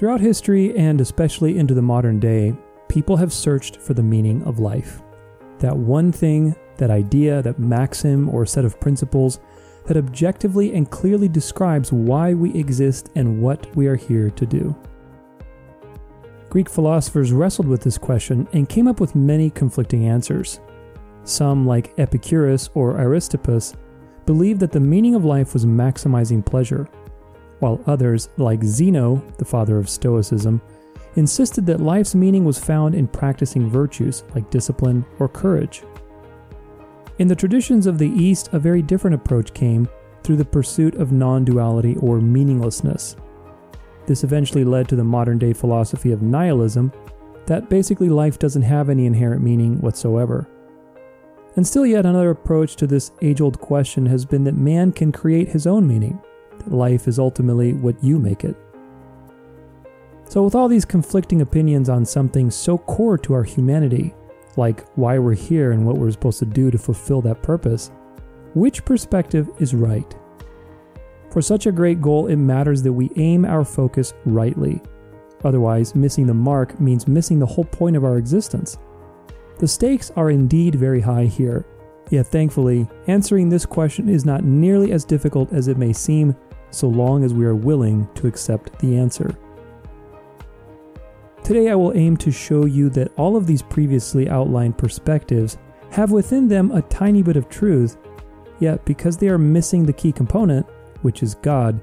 Throughout history, and especially into the modern day, people have searched for the meaning of life. That one thing, that idea, that maxim, or set of principles that objectively and clearly describes why we exist and what we are here to do. Greek philosophers wrestled with this question and came up with many conflicting answers. Some, like Epicurus or Aristippus, believed that the meaning of life was maximizing pleasure, while others, like Zeno, the father of Stoicism, insisted that life's meaning was found in practicing virtues like discipline or courage. In the traditions of the East, a very different approach came through the pursuit of non duality or meaninglessness. This eventually led to the modern day philosophy of nihilism, that basically life doesn't have any inherent meaning whatsoever. And still, yet another approach to this age old question has been that man can create his own meaning, life is ultimately what you make it. So, with all these conflicting opinions on something so core to our humanity, like why we're here and what we're supposed to do to fulfill that purpose, which perspective is right? For such a great goal, it matters that we aim our focus rightly. Otherwise, missing the mark means missing the whole point of our existence. The stakes are indeed very high here, yet thankfully, answering this question is not nearly as difficult as it may seem so long as we are willing to accept the answer. Today, I will aim to show you that all of these previously outlined perspectives have within them a tiny bit of truth, yet because they are missing the key component, which is God,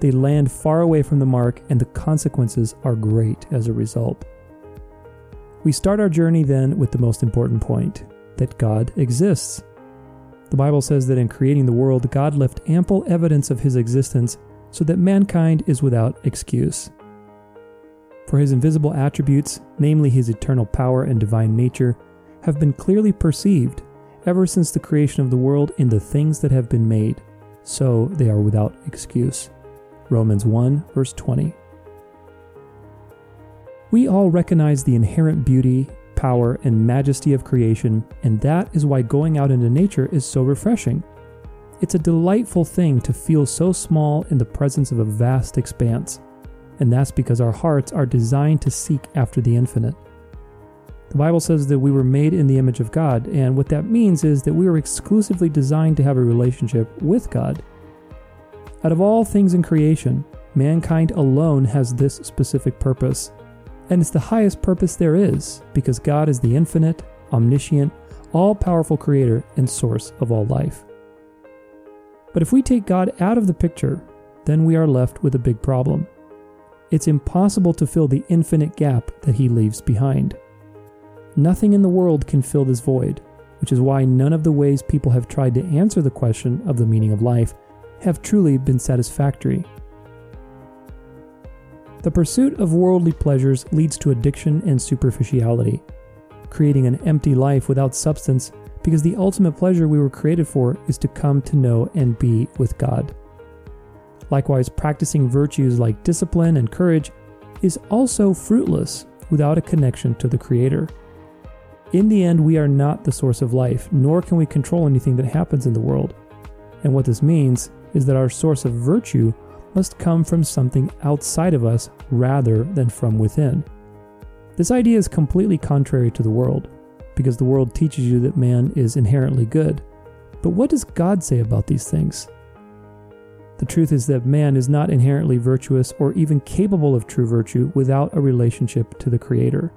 they land far away from the mark and the consequences are great as a result. We start our journey then with the most important point that God exists. The Bible says that in creating the world, God left ample evidence of his existence so that mankind is without excuse. For his invisible attributes, namely his eternal power and divine nature, have been clearly perceived ever since the creation of the world in the things that have been made, so they are without excuse. Romans 1, verse 20. We all recognize the inherent beauty, power, and majesty of creation, and that is why going out into nature is so refreshing. It's a delightful thing to feel so small in the presence of a vast expanse and that's because our hearts are designed to seek after the infinite. The Bible says that we were made in the image of God, and what that means is that we are exclusively designed to have a relationship with God. Out of all things in creation, mankind alone has this specific purpose, and it's the highest purpose there is because God is the infinite, omniscient, all powerful creator and source of all life. But if we take God out of the picture, then we are left with a big problem it's impossible to fill the infinite gap that he leaves behind. Nothing in the world can fill this void, which is why none of the ways people have tried to answer the question of the meaning of life have truly been satisfactory. The pursuit of worldly pleasures leads to addiction and superficiality, creating an empty life without substance because the ultimate pleasure we were created for is to come to know and be with God. Likewise, practicing virtues like discipline and courage is also fruitless without a connection to the Creator. In the end, we are not the source of life, nor can we control anything that happens in the world. And what this means is that our source of virtue must come from something outside of us rather than from within. This idea is completely contrary to the world, because the world teaches you that man is inherently good. But what does God say about these things? The truth is that man is not inherently virtuous or even capable of true virtue without a relationship to the Creator.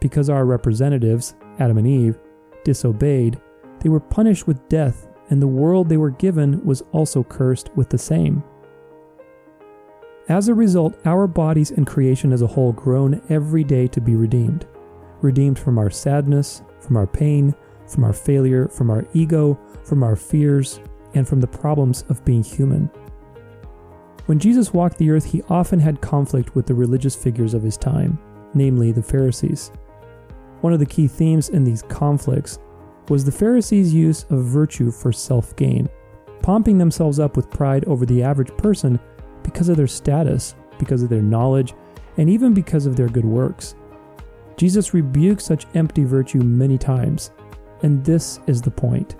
Because our representatives, Adam and Eve, disobeyed, they were punished with death, and the world they were given was also cursed with the same. As a result, our bodies and creation as a whole groan every day to be redeemed. Redeemed from our sadness, from our pain, from our failure, from our ego, from our fears, and from the problems of being human. When Jesus walked the earth, he often had conflict with the religious figures of his time, namely the Pharisees. One of the key themes in these conflicts was the Pharisees' use of virtue for self gain, pumping themselves up with pride over the average person because of their status, because of their knowledge, and even because of their good works. Jesus rebukes such empty virtue many times, and this is the point.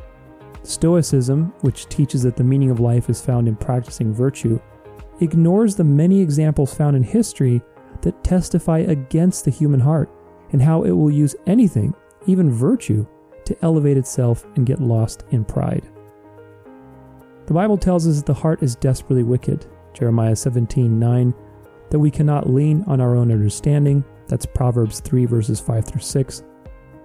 Stoicism, which teaches that the meaning of life is found in practicing virtue, ignores the many examples found in history that testify against the human heart and how it will use anything, even virtue, to elevate itself and get lost in pride. The Bible tells us that the heart is desperately wicked, Jeremiah 17 9, that we cannot lean on our own understanding, that's Proverbs 3 verses 5 through 6,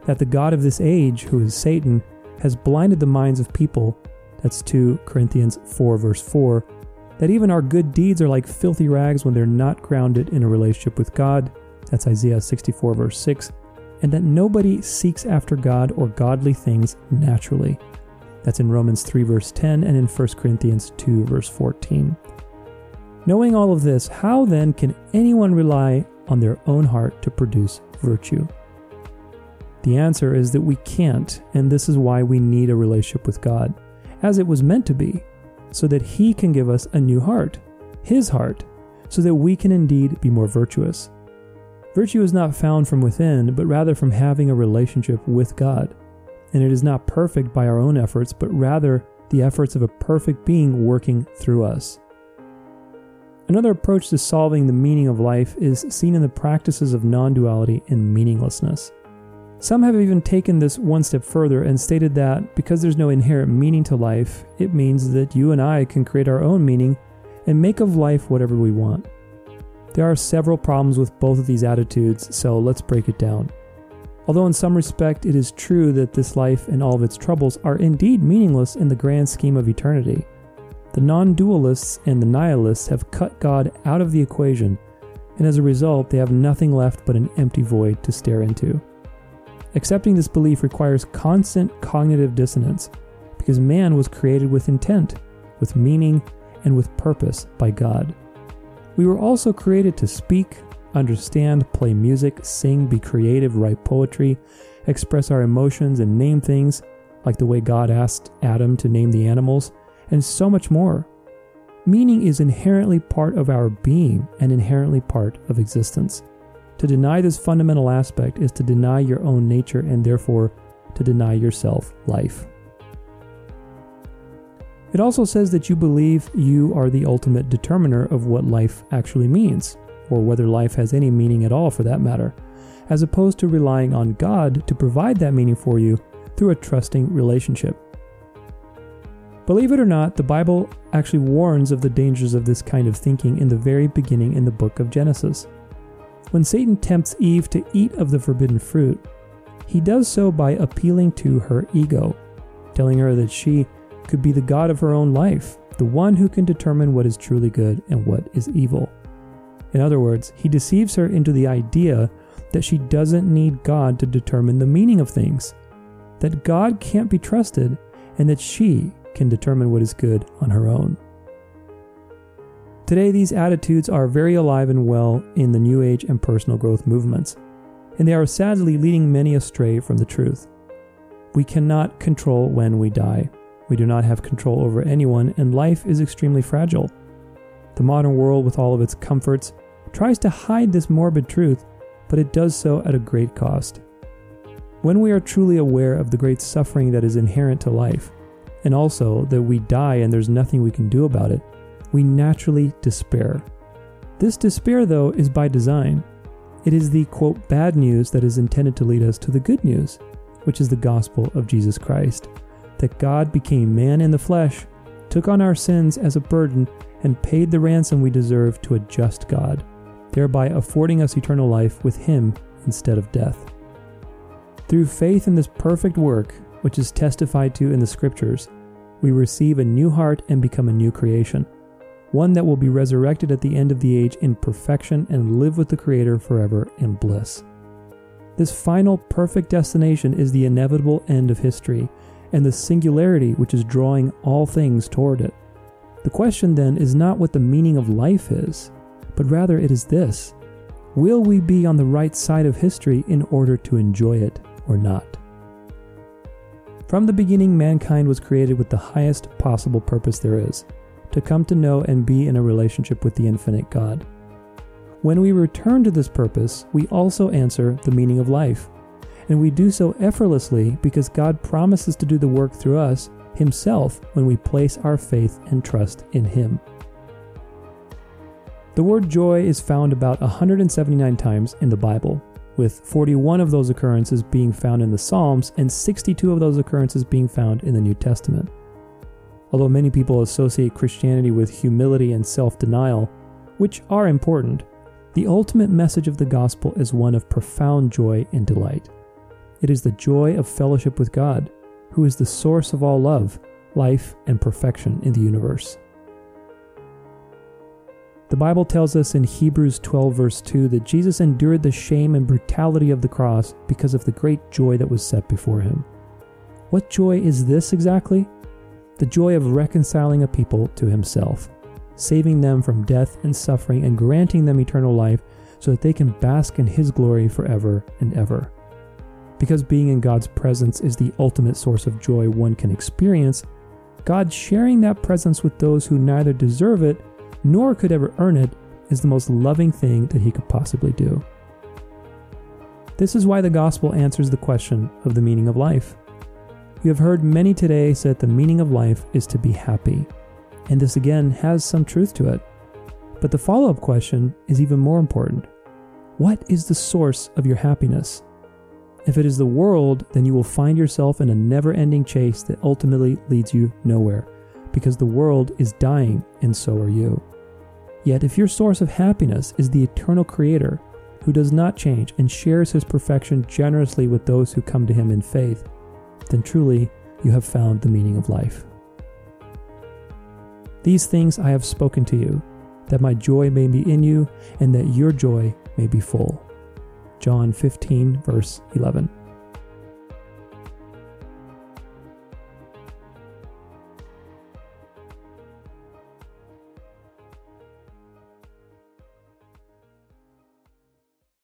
that the God of this age, who is Satan, has blinded the minds of people, that's 2 Corinthians 4 verse 4, that even our good deeds are like filthy rags when they're not grounded in a relationship with God. That's Isaiah 64, verse 6. And that nobody seeks after God or godly things naturally. That's in Romans 3, verse 10, and in 1 Corinthians 2, verse 14. Knowing all of this, how then can anyone rely on their own heart to produce virtue? The answer is that we can't, and this is why we need a relationship with God, as it was meant to be so that He can give us a new heart, His heart, so that we can indeed be more virtuous. Virtue is not found from within, but rather from having a relationship with God. And it is not perfect by our own efforts, but rather the efforts of a perfect being working through us. Another approach to solving the meaning of life is seen in the practices of non duality and meaninglessness. Some have even taken this one step further and stated that because there's no inherent meaning to life, it means that you and I can create our own meaning and make of life whatever we want. There are several problems with both of these attitudes, so let's break it down. Although, in some respect, it is true that this life and all of its troubles are indeed meaningless in the grand scheme of eternity, the non dualists and the nihilists have cut God out of the equation, and as a result, they have nothing left but an empty void to stare into. Accepting this belief requires constant cognitive dissonance because man was created with intent, with meaning, and with purpose by God. We were also created to speak, understand, play music, sing, be creative, write poetry, express our emotions, and name things, like the way God asked Adam to name the animals, and so much more. Meaning is inherently part of our being and inherently part of existence. To deny this fundamental aspect is to deny your own nature and therefore to deny yourself life. It also says that you believe you are the ultimate determiner of what life actually means, or whether life has any meaning at all for that matter, as opposed to relying on God to provide that meaning for you through a trusting relationship. Believe it or not, the Bible actually warns of the dangers of this kind of thinking in the very beginning in the book of Genesis. When Satan tempts Eve to eat of the forbidden fruit, he does so by appealing to her ego, telling her that she could be the God of her own life, the one who can determine what is truly good and what is evil. In other words, he deceives her into the idea that she doesn't need God to determine the meaning of things, that God can't be trusted, and that she can determine what is good on her own. Today, these attitudes are very alive and well in the New Age and personal growth movements, and they are sadly leading many astray from the truth. We cannot control when we die. We do not have control over anyone, and life is extremely fragile. The modern world, with all of its comforts, tries to hide this morbid truth, but it does so at a great cost. When we are truly aware of the great suffering that is inherent to life, and also that we die and there's nothing we can do about it, we naturally despair. This despair, though, is by design. It is the quote, bad news that is intended to lead us to the good news, which is the gospel of Jesus Christ that God became man in the flesh, took on our sins as a burden, and paid the ransom we deserve to a just God, thereby affording us eternal life with Him instead of death. Through faith in this perfect work, which is testified to in the Scriptures, we receive a new heart and become a new creation one that will be resurrected at the end of the age in perfection and live with the Creator forever in bliss. This final perfect destination is the inevitable end of history and the singularity which is drawing all things toward it. The question then is not what the meaning of life is, but rather it is this Will we be on the right side of history in order to enjoy it or not? From the beginning, mankind was created with the highest possible purpose there is to come to know and be in a relationship with the infinite God. When we return to this purpose, we also answer the meaning of life. And we do so effortlessly because God promises to do the work through us Himself when we place our faith and trust in Him. The word joy is found about 179 times in the Bible, with 41 of those occurrences being found in the Psalms and 62 of those occurrences being found in the New Testament. Although many people associate Christianity with humility and self denial, which are important, the ultimate message of the gospel is one of profound joy and delight. It is the joy of fellowship with God, who is the source of all love, life, and perfection in the universe. The Bible tells us in Hebrews 12, verse 2, that Jesus endured the shame and brutality of the cross because of the great joy that was set before him. What joy is this exactly? The joy of reconciling a people to himself, saving them from death and suffering, and granting them eternal life so that they can bask in his glory forever and ever. Because being in God's presence is the ultimate source of joy one can experience, God sharing that presence with those who neither deserve it nor could ever earn it, is the most loving thing that he could possibly do. This is why the gospel answers the question of the meaning of life. You have heard many today say that the meaning of life is to be happy, and this again has some truth to it. But the follow up question is even more important What is the source of your happiness? If it is the world, then you will find yourself in a never ending chase that ultimately leads you nowhere because the world is dying and so are you. Yet, if your source of happiness is the eternal Creator, who does not change and shares his perfection generously with those who come to him in faith, then truly you have found the meaning of life. These things I have spoken to you, that my joy may be in you, and that your joy may be full. John 15, verse 11.